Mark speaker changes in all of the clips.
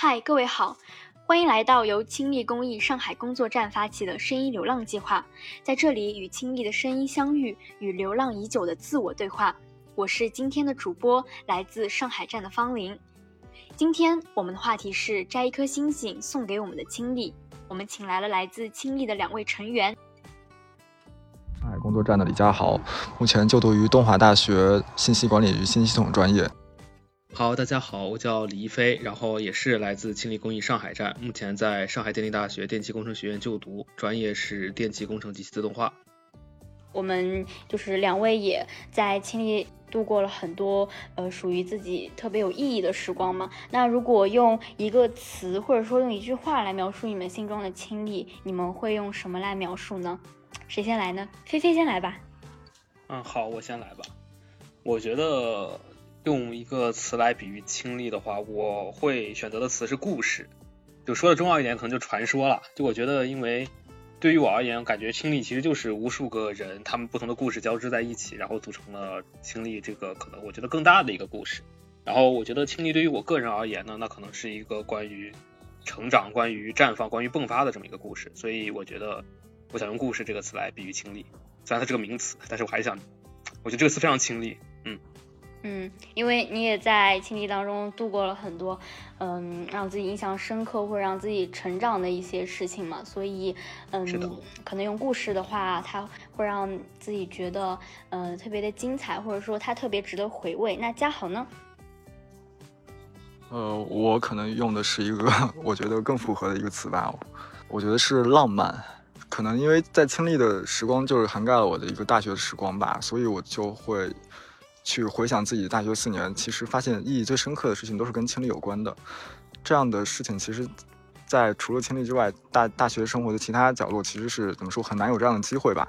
Speaker 1: 嗨，各位好，欢迎来到由青力公益上海工作站发起的声音流浪计划，在这里与青力的声音相遇，与流浪已久的自我对话。我是今天的主播，来自上海站的方玲。今天我们的话题是摘一颗星星送给我们的青力。我们请来了来自青力的两位成员。
Speaker 2: 上海工作站的李佳豪，目前就读于东华大学信息管理与信息系统专业。
Speaker 3: 好，大家好，我叫李一飞，然后也是来自青力公益上海站，目前在上海电力大学电气工程学院就读，专业是电气工程及其自动化。
Speaker 1: 我们就是两位也在青力度过了很多呃属于自己特别有意义的时光嘛。那如果用一个词或者说用一句话来描述你们心中的青力，你们会用什么来描述呢？谁先来呢？菲菲先来吧。
Speaker 3: 嗯，好，我先来吧。我觉得。用一个词来比喻亲历的话，我会选择的词是故事。就说的重要一点，可能就传说了。就我觉得，因为对于我而言，感觉亲历其实就是无数个人，他们不同的故事交织在一起，然后组成了亲历这个可能我觉得更大的一个故事。然后我觉得亲历对于我个人而言呢，那可能是一个关于成长、关于绽放、关于迸发的这么一个故事。所以我觉得，我想用故事这个词来比喻亲历。虽然它是个名词，但是我还想，我觉得这个词非常亲历。嗯。
Speaker 1: 嗯，因为你也在经历当中度过了很多，嗯，让自己印象深刻或者让自己成长的一些事情嘛，所以，嗯，可能用故事的话，它会让自己觉得，嗯，特别的精彩，或者说它特别值得回味。那嘉豪呢？
Speaker 2: 呃，我可能用的是一个 我觉得更符合的一个词吧，我觉得是浪漫。可能因为在亲历的时光就是涵盖了我的一个大学的时光吧，所以我就会。去回想自己大学四年，其实发现意义最深刻的事情都是跟清理有关的。这样的事情，其实，在除了清理之外，大大学生活的其他角落，其实是怎么说很难有这样的机会吧。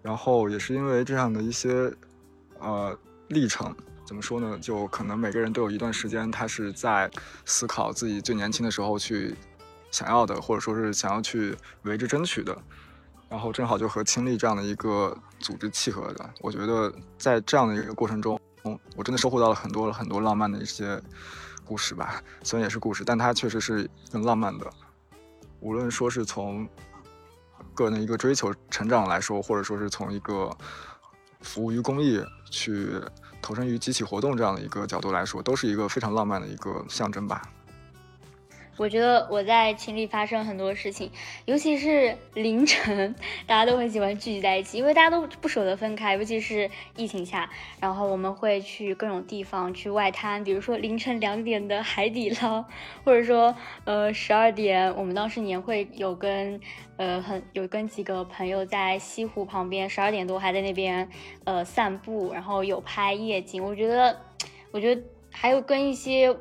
Speaker 2: 然后也是因为这样的一些呃历程，怎么说呢？就可能每个人都有一段时间，他是在思考自己最年轻的时候去想要的，或者说是想要去为之争取的。然后正好就和青力这样的一个组织契合的，我觉得在这样的一个过程中，我真的收获到了很多很多浪漫的一些故事吧。虽然也是故事，但它确实是更浪漫的。无论说是从个人的一个追求成长来说，或者说是从一个服务于公益、去投身于集体活动这样的一个角度来说，都是一个非常浪漫的一个象征吧。
Speaker 1: 我觉得我在群里发生很多事情，尤其是凌晨，大家都很喜欢聚集在一起，因为大家都不舍得分开，尤其是疫情下。然后我们会去各种地方去外滩，比如说凌晨两点的海底捞，或者说呃十二点，我们当时年会有跟呃很有跟几个朋友在西湖旁边，十二点多还在那边呃散步，然后有拍夜景。我觉得，我觉得还有跟一些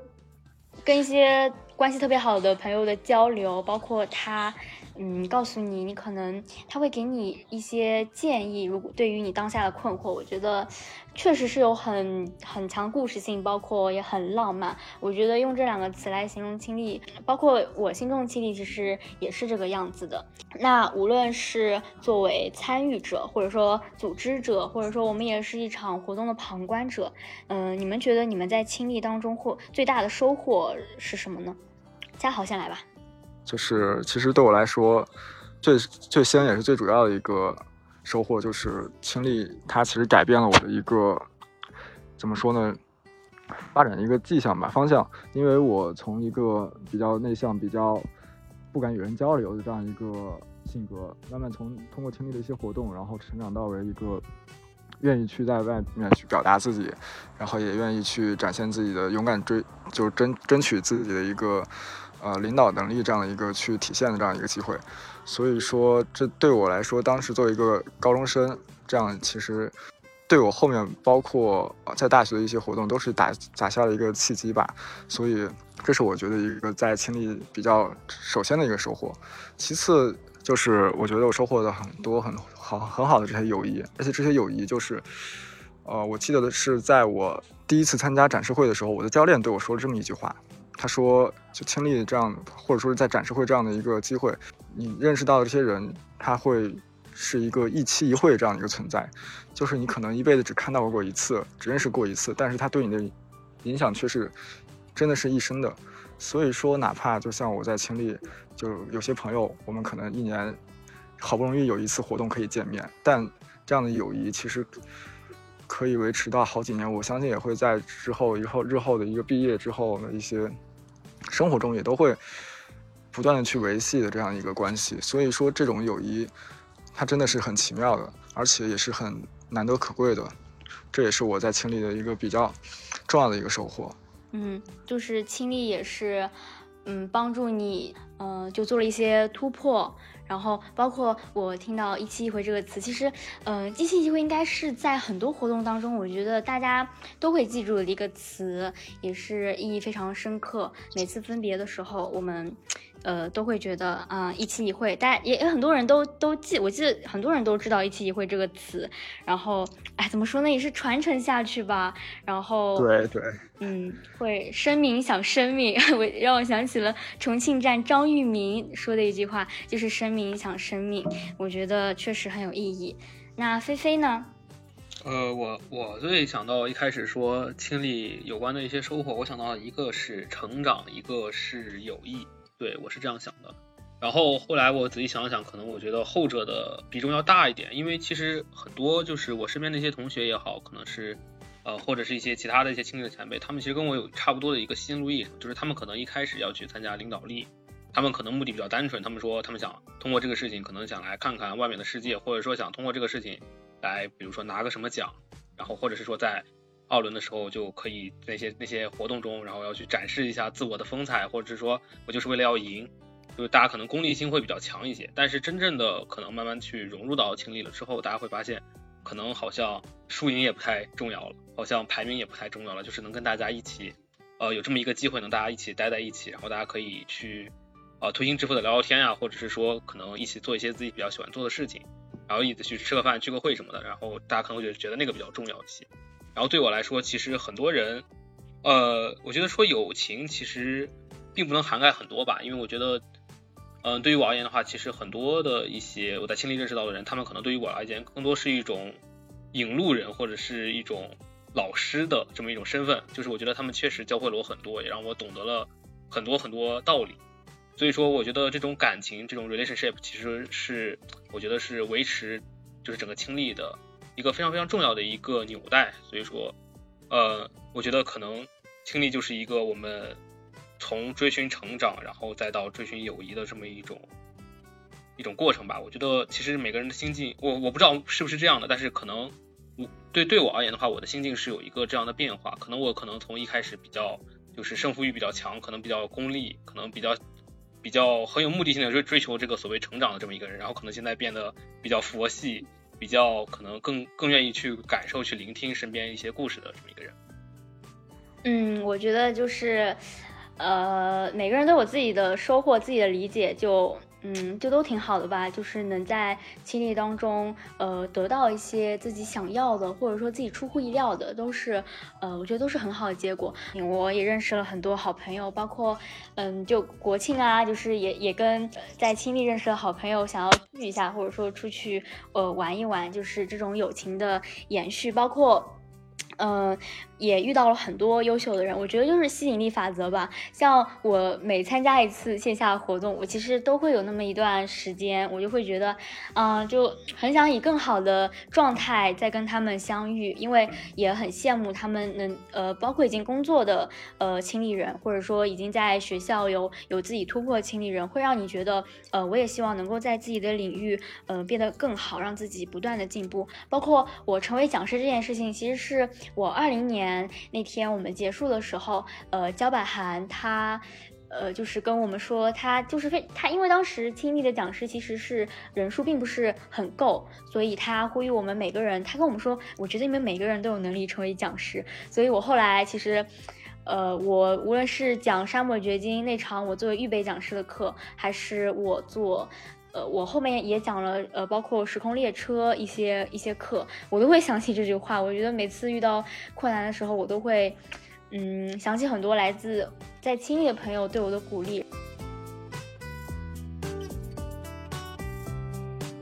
Speaker 1: 跟一些。关系特别好的朋友的交流，包括他，嗯，告诉你，你可能他会给你一些建议。如果对于你当下的困惑，我觉得确实是有很很强故事性，包括也很浪漫。我觉得用这两个词来形容亲历，包括我心中的亲历，其实也是这个样子的。那无论是作为参与者，或者说组织者，或者说我们也是一场活动的旁观者，嗯，你们觉得你们在亲历当中获最大的收获是什么呢？嘉豪先来吧，
Speaker 2: 就是其实对我来说，最最先也是最主要的一个收获，就是亲历它其实改变了我的一个怎么说呢，发展的一个迹象吧方向。因为我从一个比较内向、比较不敢与人交流的这样一个性格，慢慢从通过亲历的一些活动，然后成长到为一个愿意去在外面去表达自己，然后也愿意去展现自己的勇敢追，就是争争取自己的一个。呃，领导能力这样的一个去体现的这样一个机会，所以说这对我来说，当时作为一个高中生，这样其实对我后面包括在大学的一些活动都是打打下了一个契机吧。所以这是我觉得一个在青历比较首先的一个收获。其次就是我觉得我收获了很多很好很好的这些友谊，而且这些友谊就是，呃，我记得的是在我第一次参加展示会的时候，我的教练对我说了这么一句话。他说：“就亲历这样，或者说是在展示会这样的一个机会，你认识到的这些人，他会是一个一期一会这样的一个存在，就是你可能一辈子只看到过一次，只认识过一次，但是他对你的影响却是真的是一生的。所以说，哪怕就像我在清历，就有些朋友，我们可能一年好不容易有一次活动可以见面，但这样的友谊其实可以维持到好几年。我相信也会在之后、以后日后的一个毕业之后的一些生活中，也都会不断的去维系的这样一个关系。所以说，这种友谊它真的是很奇妙的，而且也是很难得可贵的。这也是我在青历的一个比较重要的一个收获。
Speaker 1: 嗯，就是青历也是，嗯，帮助你，呃，就做了一些突破。然后包括我听到“一期一会”这个词，其实，呃，“一期一会”应该是在很多活动当中，我觉得大家都会记住的一个词，也是意义非常深刻。每次分别的时候，我们。呃，都会觉得啊，一期一会，大家也有很多人都都记，我记得很多人都知道“一期一会”这个词。然后，哎，怎么说呢，也是传承下去吧。然后，
Speaker 2: 对对，
Speaker 1: 嗯，会生命想生命，我让我想起了重庆站张玉明说的一句话，就是“生命影响生命”。我觉得确实很有意义。那菲菲呢？
Speaker 3: 呃，我我最想到一开始说清理有关的一些收获，我想到一个是成长，一个是友谊。对，我是这样想的。然后后来我仔细想了想，可能我觉得后者的比重要大一点，因为其实很多就是我身边的一些同学也好，可能是呃或者是一些其他的一些亲戚的前辈，他们其实跟我有差不多的一个心路历程，就是他们可能一开始要去参加领导力，他们可能目的比较单纯，他们说他们想通过这个事情，可能想来看看外面的世界，或者说想通过这个事情来，比如说拿个什么奖，然后或者是说在。奥伦的时候就可以那些那些活动中，然后要去展示一下自我的风采，或者是说我就是为了要赢，就是大家可能功利心会比较强一些。但是真正的可能慢慢去融入到情理了之后，大家会发现，可能好像输赢也不太重要了，好像排名也不太重要了，就是能跟大家一起，呃，有这么一个机会能大家一起待在一起，然后大家可以去，呃，推心置腹的聊聊天呀，或者是说可能一起做一些自己比较喜欢做的事情，然后一起去吃个饭、聚个会什么的，然后大家可能会觉得觉得那个比较重要一些。然后对我来说，其实很多人，呃，我觉得说友情其实并不能涵盖很多吧，因为我觉得，嗯，对于我而言的话，其实很多的一些我在亲历认识到的人，他们可能对于我而言，更多是一种引路人或者是一种老师的这么一种身份，就是我觉得他们确实教会了我很多，也让我懂得了很多很多道理。所以说，我觉得这种感情，这种 relationship，其实是我觉得是维持就是整个亲历的。一个非常非常重要的一个纽带，所以说，呃，我觉得可能清历就是一个我们从追寻成长，然后再到追寻友谊的这么一种一种过程吧。我觉得其实每个人的心境，我我不知道是不是这样的，但是可能我对对我而言的话，我的心境是有一个这样的变化。可能我可能从一开始比较就是胜负欲比较强，可能比较功利，可能比较比较很有目的性的追追求这个所谓成长的这么一个人，然后可能现在变得比较佛系。比较可能更更愿意去感受、去聆听身边一些故事的这么一个人。
Speaker 1: 嗯，我觉得就是，呃，每个人都有自己的收获、自己的理解，就。嗯，就都挺好的吧，就是能在亲历当中，呃，得到一些自己想要的，或者说自己出乎意料的，都是，呃，我觉得都是很好的结果。我也认识了很多好朋友，包括，嗯，就国庆啊，就是也也跟在亲历认识的好朋友想要聚一下，或者说出去，呃，玩一玩，就是这种友情的延续，包括。嗯，也遇到了很多优秀的人，我觉得就是吸引力法则吧。像我每参加一次线下活动，我其实都会有那么一段时间，我就会觉得，嗯，就很想以更好的状态再跟他们相遇，因为也很羡慕他们能，呃，包括已经工作的呃亲历人，或者说已经在学校有有自己突破的亲历人，会让你觉得，呃，我也希望能够在自己的领域，呃，变得更好，让自己不断的进步。包括我成为讲师这件事情，其实是。我二零年那天我们结束的时候，呃，焦百涵他，呃，就是跟我们说，他就是非他，因为当时亲历的讲师其实是人数并不是很够，所以他呼吁我们每个人，他跟我们说，我觉得你们每个人都有能力成为讲师，所以我后来其实，呃，我无论是讲沙漠掘金那场我作为预备讲师的课，还是我做。呃，我后面也讲了，呃，包括时空列车一些一些课，我都会想起这句话。我觉得每次遇到困难的时候，我都会，嗯，想起很多来自在亲历的朋友对我的鼓励。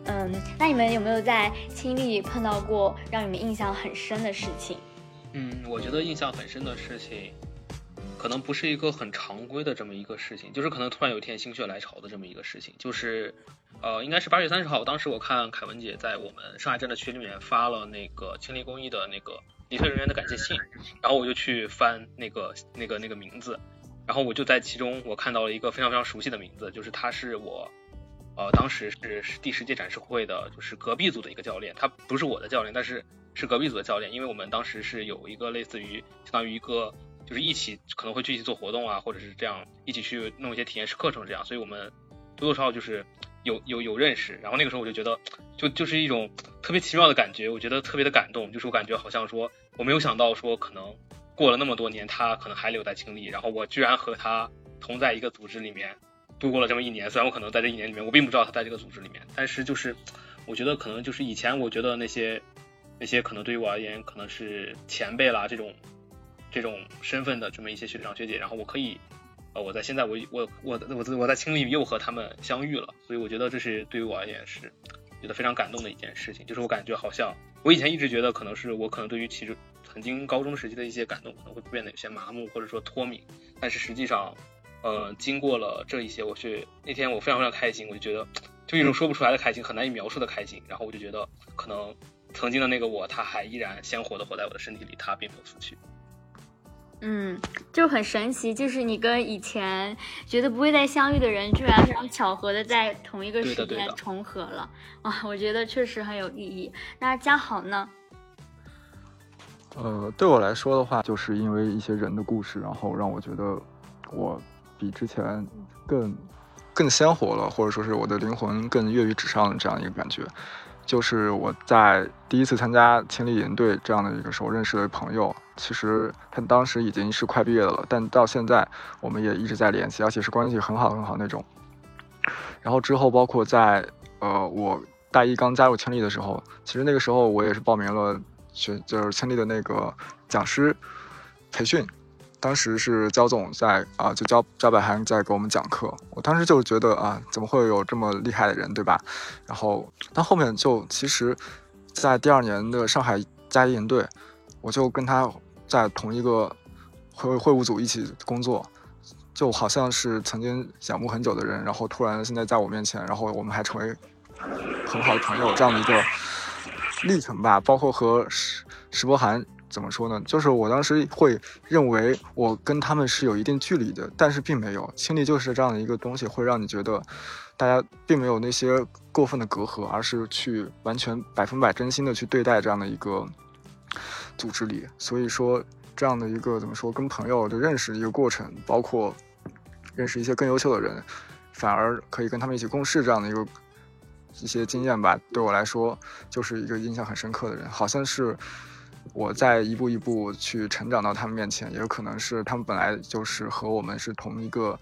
Speaker 1: 嗯，那你们有没有在亲历碰到过让你们印象很深的事情？
Speaker 3: 嗯，我觉得印象很深的事情，可能不是一个很常规的这么一个事情，就是可能突然有一天心血来潮的这么一个事情，就是呃，应该是八月三十号，当时我看凯文姐在我们上海站的群里面发了那个清理公益的那个离退人员的感谢信，然后我就去翻那个那个那个名字，然后我就在其中我看到了一个非常非常熟悉的名字，就是他是我呃当时是第十届展示会的，就是隔壁组的一个教练，他不是我的教练，但是是隔壁组的教练，因为我们当时是有一个类似于相当于一个。就是一起可能会去一起做活动啊，或者是这样一起去弄一些体验式课程这样，所以我们多多少少就是有有有认识。然后那个时候我就觉得，就就是一种特别奇妙的感觉，我觉得特别的感动。就是我感觉好像说，我没有想到说可能过了那么多年，他可能还留在青丽，然后我居然和他同在一个组织里面度过了这么一年。虽然我可能在这一年里面，我并不知道他在这个组织里面，但是就是我觉得可能就是以前我觉得那些那些可能对于我而言可能是前辈啦这种。这种身份的这么一些学长学姐，然后我可以，呃，我在现在我我我我我在青旅又和他们相遇了，所以我觉得这是对于我而言是觉得非常感动的一件事情。就是我感觉好像我以前一直觉得可能是我可能对于其实曾经高中时期的一些感动可能会变得有些麻木或者说脱敏，但是实际上，呃，经过了这一些，我去那天我非常非常开心，我就觉得就一种说不出来的开心，很难以描述的开心。然后我就觉得可能曾经的那个我，他还依然鲜活的活在我的身体里，他并没有死去。
Speaker 1: 嗯，就很神奇，就是你跟以前觉得不会再相遇的人，居然非常巧合的在同一个时间重合了，啊，我觉得确实很有意义。那嘉豪呢？
Speaker 2: 呃，对我来说的话，就是因为一些人的故事，然后让我觉得我比之前更更鲜活了，或者说是我的灵魂更跃于纸上的这样一个感觉。就是我在第一次参加青丽营队这样的一个时候认识的朋友，其实他当时已经是快毕业的了，但到现在我们也一直在联系，而且是关系很好很好那种。然后之后包括在呃我大一刚加入青丽的时候，其实那个时候我也是报名了学就是青丽的那个讲师培训。当时是焦总在啊，就焦焦百涵在给我们讲课。我当时就觉得啊，怎么会有这么厉害的人，对吧？然后，但后面就其实，在第二年的上海嘉一营队，我就跟他在同一个会会务组一起工作，就好像是曾经仰慕很久的人，然后突然现在在我面前，然后我们还成为很好的朋友这样的一个历程吧。包括和石石波涵。怎么说呢？就是我当时会认为我跟他们是有一定距离的，但是并没有。亲历就是这样的一个东西，会让你觉得大家并没有那些过分的隔阂，而是去完全百分百真心的去对待这样的一个组织里。所以说，这样的一个怎么说，跟朋友的认识一个过程，包括认识一些更优秀的人，反而可以跟他们一起共事这样的一个一些经验吧。对我来说，就是一个印象很深刻的人，好像是。我在一步一步去成长到他们面前，也有可能是他们本来就是和我们是同一个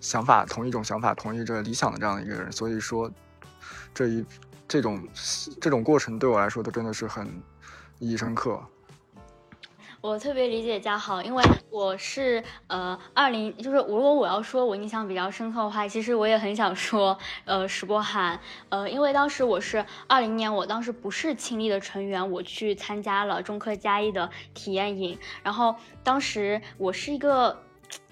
Speaker 2: 想法、同一种想法、同一个理想的这样的一个人，所以说这一这种这种过程对我来说都真的是很意义深刻。
Speaker 1: 我特别理解嘉豪，因为我是呃二零，就是如果我要说我印象比较深刻的话，其实我也很想说呃石波涵，呃因为当时我是二零年，我当时不是青丽的成员，我去参加了中科加一的体验营，然后当时我是一个，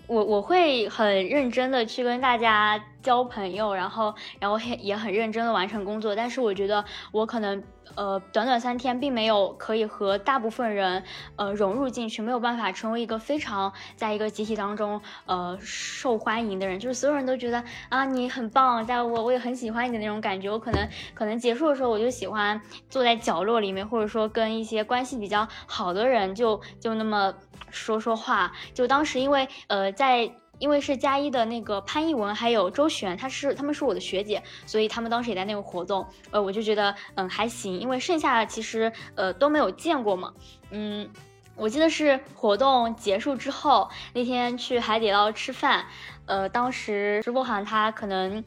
Speaker 1: 我我会很认真的去跟大家交朋友，然后然后也也很认真的完成工作，但是我觉得我可能。呃，短短三天，并没有可以和大部分人呃融入进去，没有办法成为一个非常在一个集体当中呃受欢迎的人，就是所有人都觉得啊你很棒，在我我也很喜欢你的那种感觉。我可能可能结束的时候，我就喜欢坐在角落里面，或者说跟一些关系比较好的人就就那么说说话。就当时因为呃在。因为是加一的那个潘艺文还有周璇，他是他们是我的学姐，所以他们当时也在那个活动，呃，我就觉得嗯还行，因为剩下的其实呃都没有见过嘛，嗯，我记得是活动结束之后那天去海底捞吃饭，呃，当时直播涵他可能。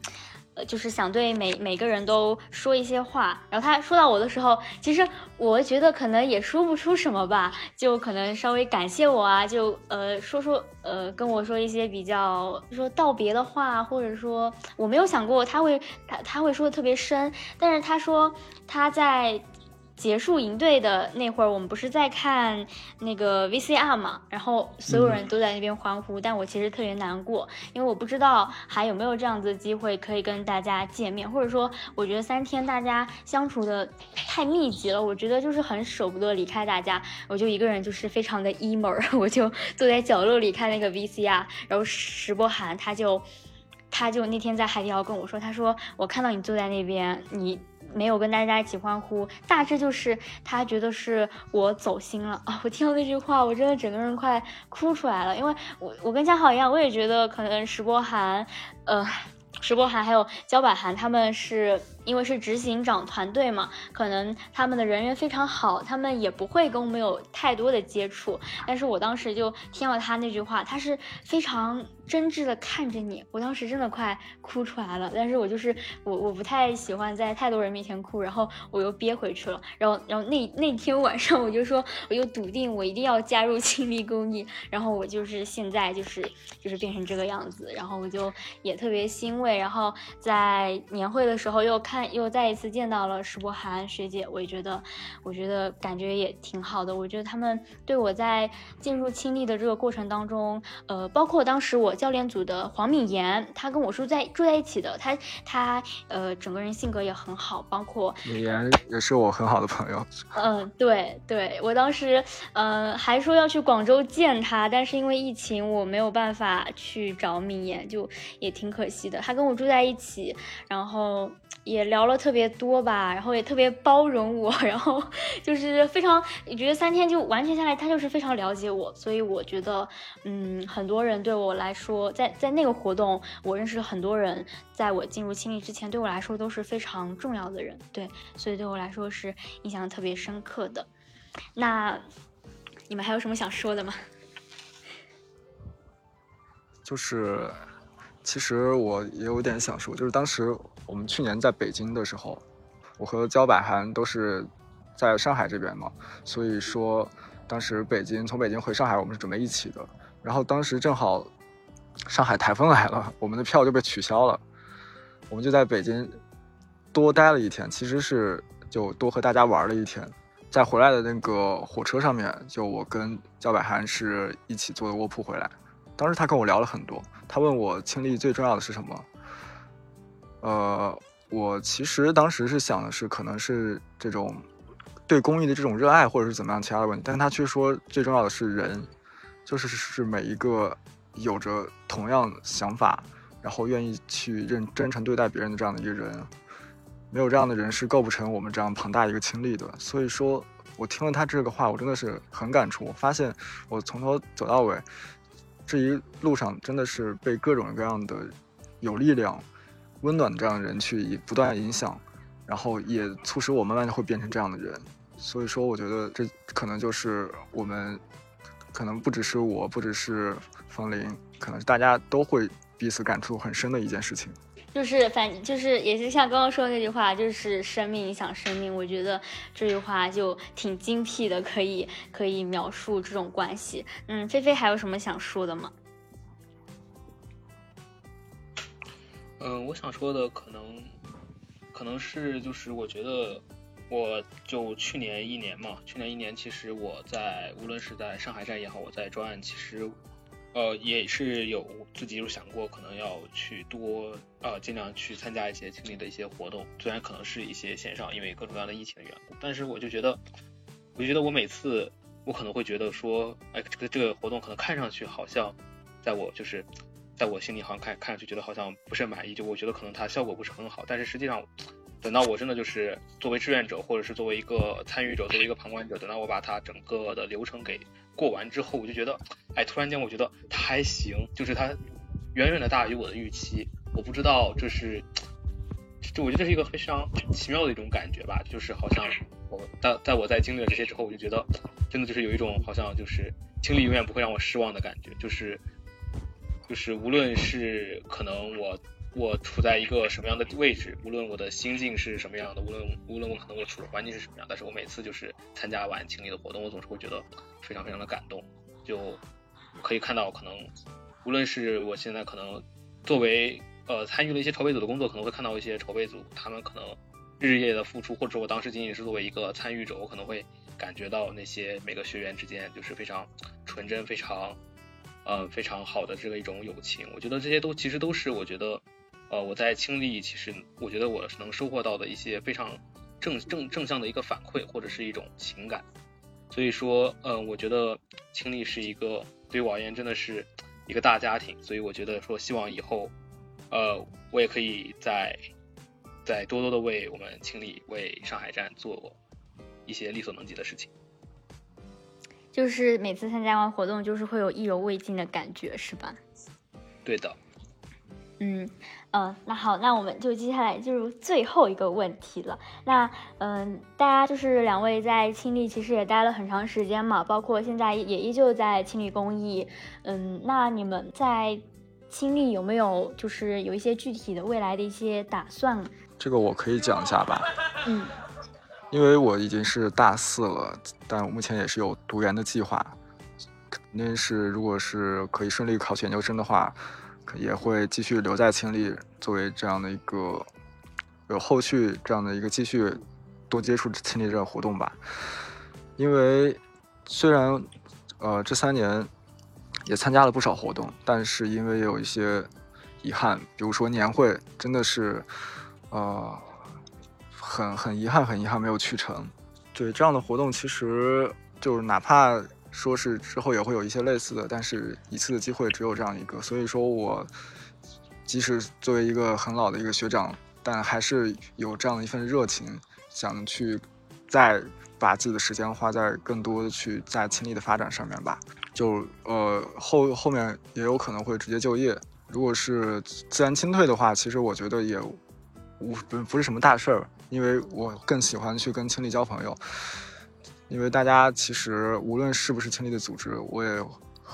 Speaker 1: 呃就是想对每每个人都说一些话，然后他说到我的时候，其实我觉得可能也说不出什么吧，就可能稍微感谢我啊，就呃说说呃跟我说一些比较说道别的话，或者说我没有想过他会他他会说的特别深，但是他说他在。结束营队的那会儿，我们不是在看那个 VCR 嘛，然后所有人都在那边欢呼，但我其实特别难过，因为我不知道还有没有这样子的机会可以跟大家见面，或者说我觉得三天大家相处的太密集了，我觉得就是很舍不得离开大家，我就一个人就是非常的 emo，我就坐在角落里看那个 VCR，然后石波涵他就他就那天在海底捞跟我说，他说我看到你坐在那边，你。没有跟大家一起欢呼，大致就是他觉得是我走心了啊！我听到那句话，我真的整个人快哭出来了，因为我我跟嘉豪一样，我也觉得可能石波涵，呃，石波涵还有焦柏涵他们是。因为是执行长团队嘛，可能他们的人缘非常好，他们也不会跟我们有太多的接触。但是我当时就听了他那句话，他是非常真挚的看着你，我当时真的快哭出来了。但是我就是我我不太喜欢在太多人面前哭，然后我又憋回去了。然后然后那那天晚上我就说，我就笃定我一定要加入亲密公益。然后我就是现在就是就是变成这个样子，然后我就也特别欣慰。然后在年会的时候又。看，又再一次见到了石博涵学姐，我也觉得，我觉得感觉也挺好的。我觉得他们对我在进入青力的这个过程当中，呃，包括当时我教练组的黄敏妍，她跟我是在住在一起的，她她呃整个人性格也很好，包括
Speaker 2: 敏妍也是我很好的朋友。
Speaker 1: 嗯，对对，我当时嗯还说要去广州见她，但是因为疫情我没有办法去找敏妍，就也挺可惜的。她跟我住在一起，然后也。聊了特别多吧，然后也特别包容我，然后就是非常，我觉得三天就完全下来，他就是非常了解我，所以我觉得，嗯，很多人对我来说，在在那个活动，我认识了很多人，在我进入亲密之前，对我来说都是非常重要的人，对，所以对我来说是印象特别深刻的。那你们还有什么想说的吗？
Speaker 2: 就是。其实我也有点想说，就是当时我们去年在北京的时候，我和焦百涵都是在上海这边嘛，所以说当时北京从北京回上海，我们是准备一起的。然后当时正好上海台风来了，我们的票就被取消了，我们就在北京多待了一天，其实是就多和大家玩了一天。在回来的那个火车上面，就我跟焦百涵是一起坐的卧铺回来。当时他跟我聊了很多，他问我清历最重要的是什么？呃，我其实当时是想的是，可能是这种对公益的这种热爱，或者是怎么样其他的问题。但他却说最重要的是人，就是是每一个有着同样想法，然后愿意去认真诚对待别人的这样的一个人。没有这样的人是构不成我们这样庞大一个清力的。所以说我听了他这个话，我真的是很感触。我发现我从头走到尾。这一路上真的是被各种各样的有力量、温暖的这样的人去不断影响，然后也促使我慢慢的会变成这样的人。所以说，我觉得这可能就是我们，可能不只是我，不只是冯林，可能是大家都会彼此感触很深的一件事情。
Speaker 1: 就是反就是也是像刚刚说的那句话，就是生命影响生命。我觉得这句话就挺精辟的，可以可以描述这种关系。嗯，菲菲还有什么想说的吗？
Speaker 3: 嗯，我想说的可能可能是就是我觉得我就去年一年嘛，去年一年其实我在无论是在上海站也好，我在专案其实。呃，也是有自己有想过，可能要去多呃，尽量去参加一些青力的一些活动，虽然可能是一些线上，因为各种各样的疫情的缘故，但是我就觉得，我就觉得我每次我可能会觉得说，哎，这个这个活动可能看上去好像，在我就是在我心里好像看看上去觉得好像不是很满意，就我觉得可能它效果不是很好，但是实际上。等到我真的就是作为志愿者，或者是作为一个参与者，作为一个旁观者，等到我把它整个的流程给过完之后，我就觉得，哎，突然间我觉得它还行，就是它远远的大于我的预期。我不知道这是，就我觉得这是一个非常奇妙的一种感觉吧，就是好像我在在我在经历了这些之后，我就觉得真的就是有一种好像就是经历永远不会让我失望的感觉，就是就是无论是可能我。我处在一个什么样的位置，无论我的心境是什么样的，无论无论我可能我处的环境是什么样，但是我每次就是参加完清理的活动，我总是会觉得非常非常的感动。就可以看到，可能无论是我现在可能作为呃参与了一些筹备组的工作，可能会看到一些筹备组他们可能日夜的付出，或者我当时仅仅是作为一个参与者，我可能会感觉到那些每个学员之间就是非常纯真、非常呃非常好的这个一种友情。我觉得这些都其实都是我觉得呃我在清历，其实我觉得我能收获到的一些非常正正正向的一个反馈，或者是一种情感。所以说，嗯，我觉得清历是一个对于我而言真的是一个大家庭，所以我觉得说希望以后，呃，我也可以在再多多的为我们清理、为上海站做一些力所能及的事情。
Speaker 1: 就是每次参加完活动，就是会有意犹未尽的感觉，是吧？
Speaker 3: 对的。
Speaker 1: 嗯。嗯，那好，那我们就接下来进入最后一个问题了。那嗯，大家就是两位在清历其实也待了很长时间嘛，包括现在也依旧在清理公益。嗯，那你们在清历有没有就是有一些具体的未来的一些打算？
Speaker 2: 这个我可以讲一下吧。
Speaker 1: 嗯，
Speaker 2: 因为我已经是大四了，但我目前也是有读研的计划，肯定是如果是可以顺利考取研究生的话。也会继续留在青利，作为这样的一个有后续这样的一个继续多接触青利这个活动吧。因为虽然呃这三年也参加了不少活动，但是因为有一些遗憾，比如说年会真的是呃很很遗憾，很遗憾没有去成。对这样的活动，其实就是哪怕。说是之后也会有一些类似的，但是一次的机会只有这样一个，所以说我即使作为一个很老的一个学长，但还是有这样的一份热情，想去再把自己的时间花在更多的去在清理的发展上面吧。就呃后后面也有可能会直接就业，如果是自然清退的话，其实我觉得也无不不是什么大事儿，因为我更喜欢去跟清理交朋友。因为大家其实无论是不是清理的组织，我也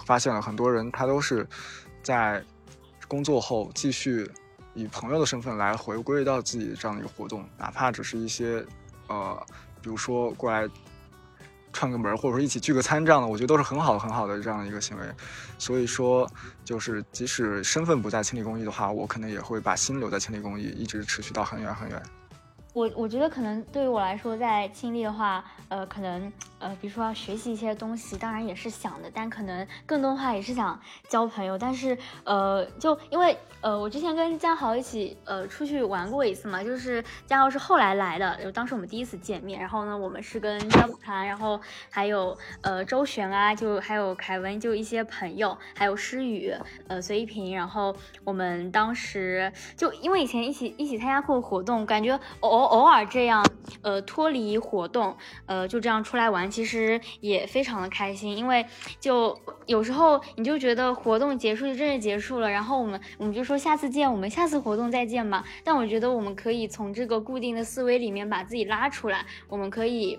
Speaker 2: 发现了很多人，他都是在工作后继续以朋友的身份来回归到自己这样的一个活动，哪怕只是一些呃，比如说过来串个门，或者说一起聚个餐这样的，我觉得都是很好很好的这样一个行为。所以说，就是即使身份不在清理公益的话，我可能也会把心留在清理公益，一直持续到很远很远。
Speaker 1: 我我觉得可能对于我来说，在清理的话，呃，可能呃，比如说要学习一些东西，当然也是想的，但可能更多的话也是想交朋友。但是呃，就因为呃，我之前跟江豪一起呃出去玩过一次嘛，就是江豪是后来来的，就当时我们第一次见面，然后呢，我们是跟张子涵，然后还有呃周璇啊，就还有凯文，就一些朋友，还有诗雨，呃随一平，然后我们当时就因为以前一起一起参加过活动，感觉哦。偶尔这样，呃，脱离活动，呃，就这样出来玩，其实也非常的开心。因为就有时候你就觉得活动结束就真的结束了，然后我们我们就说下次见，我们下次活动再见吧。但我觉得我们可以从这个固定的思维里面把自己拉出来，我们可以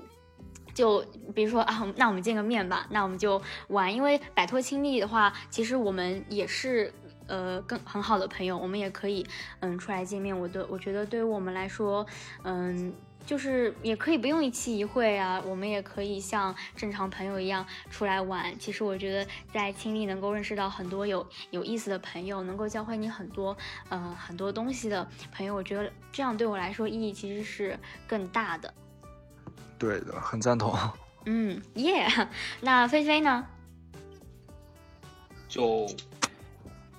Speaker 1: 就比如说啊，那我们见个面吧，那我们就玩。因为摆脱亲密的话，其实我们也是。呃，更很好的朋友，我们也可以，嗯，出来见面。我的，我觉得对于我们来说，嗯，就是也可以不用一期一会啊，我们也可以像正常朋友一样出来玩。其实我觉得在青历能够认识到很多有有意思的朋友，能够教会你很多，呃，很多东西的朋友，我觉得这样对我来说意义其实是更大的。
Speaker 2: 对的，很赞同。
Speaker 1: 嗯，耶。那菲菲呢？
Speaker 3: 就。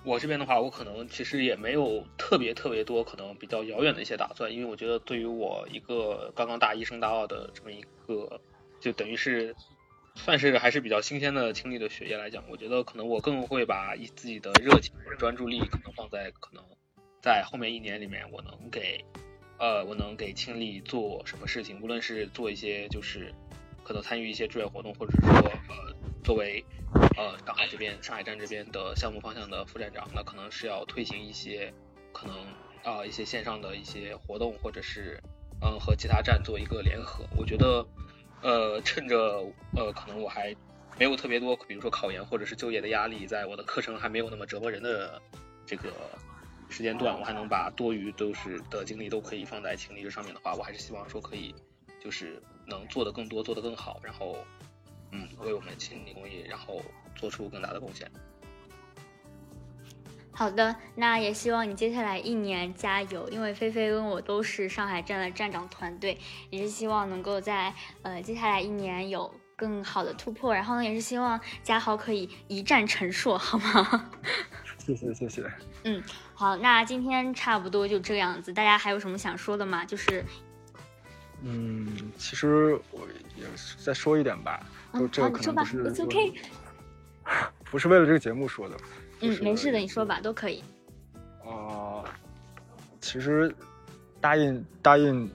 Speaker 3: 我这边的话，我可能其实也没有特别特别多可能比较遥远的一些打算，因为我觉得对于我一个刚刚大一升大二的这么一个，就等于是算是还是比较新鲜的清理的学业来讲，我觉得可能我更会把以自己的热情或者专注力可能放在可能在后面一年里面，我能给呃我能给清理做什么事情，无论是做一些就是可能参与一些志愿活动，或者是说呃作为。呃，上海这边，上海站这边的项目方向的副站长，那可能是要推行一些，可能啊一些线上的一些活动，或者是嗯和其他站做一个联合。我觉得，呃，趁着呃可能我还没有特别多，比如说考研或者是就业的压力，在我的课程还没有那么折磨人的这个时间段，我还能把多余都是的精力都可以放在情理这上面的话，我还是希望说可以就是能做的更多，做的更好，然后。嗯，为我们清理公益，然后做出更大的贡献。
Speaker 1: 好的，那也希望你接下来一年加油，因为菲菲跟我都是上海站的站长团队，也是希望能够在呃接下来一年有更好的突破，然后呢，也是希望嘉豪可以一战成硕，好吗？
Speaker 2: 谢谢谢谢。
Speaker 1: 嗯，好，那今天差不多就这样子，大家还有什么想说的吗？就是，
Speaker 2: 嗯，其实我也再说一点吧，就
Speaker 1: 嗯，
Speaker 2: 这
Speaker 1: 好，你说吧
Speaker 2: 个可能不是
Speaker 1: ，It's OK。
Speaker 2: 不是为了这个节目说的。就
Speaker 1: 嗯，没事的，你说吧，都可以。
Speaker 2: 呃，其实答应答应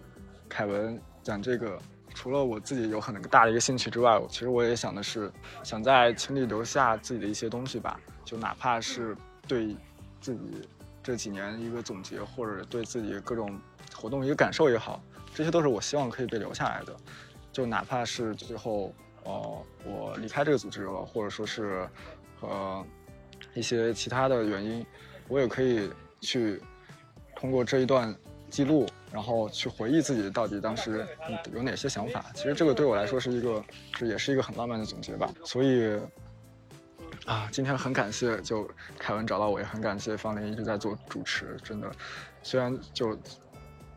Speaker 2: 凯文讲这个，除了我自己有很大的一个兴趣之外，我其实我也想的是，想在群里留下自己的一些东西吧，就哪怕是对自己这几年一个总结，或者对自己各种活动一个感受也好，这些都是我希望可以被留下来的。就哪怕是最后，呃，我离开这个组织了，或者说是，呃，一些其他的原因，我也可以去通过这一段记录，然后去回忆自己到底当时有哪些想法。其实这个对我来说是一个，这也是一个很浪漫的总结吧。所以，啊，今天很感谢就凯文找到我，也很感谢方林一直在做主持，真的，虽然就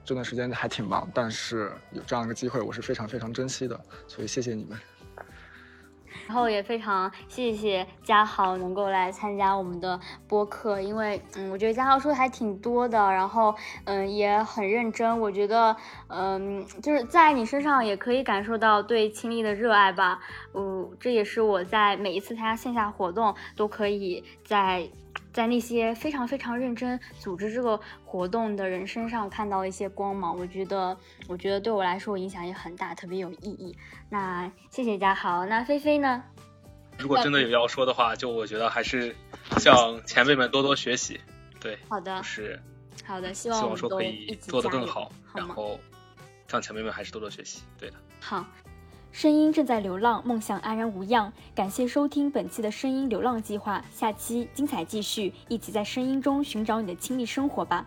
Speaker 2: 这段时间还挺忙，但是有这样一个机会，我是非常非常珍惜的，所以谢谢你们。
Speaker 1: 然后也非常谢谢嘉豪能够来参加我们的播客，因为嗯，我觉得嘉豪说的还挺多的，然后嗯也很认真，我觉得嗯就是在你身上也可以感受到对亲历的热爱吧，嗯，这也是我在每一次参加线下活动都可以在。在那些非常非常认真组织这个活动的人身上看到一些光芒，我觉得，我觉得对我来说影响也很大，特别有意义。那谢谢嘉豪，那菲菲呢？
Speaker 3: 如果真的有要说的话，就我觉得还是向前辈们多多学习。对，
Speaker 1: 好的
Speaker 3: 就，是
Speaker 1: 好的，希
Speaker 3: 希
Speaker 1: 望希
Speaker 3: 望说可以做得更好，
Speaker 1: 好？
Speaker 3: 然后向前辈们还是多多学习。对的。
Speaker 1: 好，
Speaker 4: 声音正在流浪，梦想安然无恙。感谢收听本期的声音流浪计划，下期精彩继续，一起在声音中寻找你的亲密生活吧。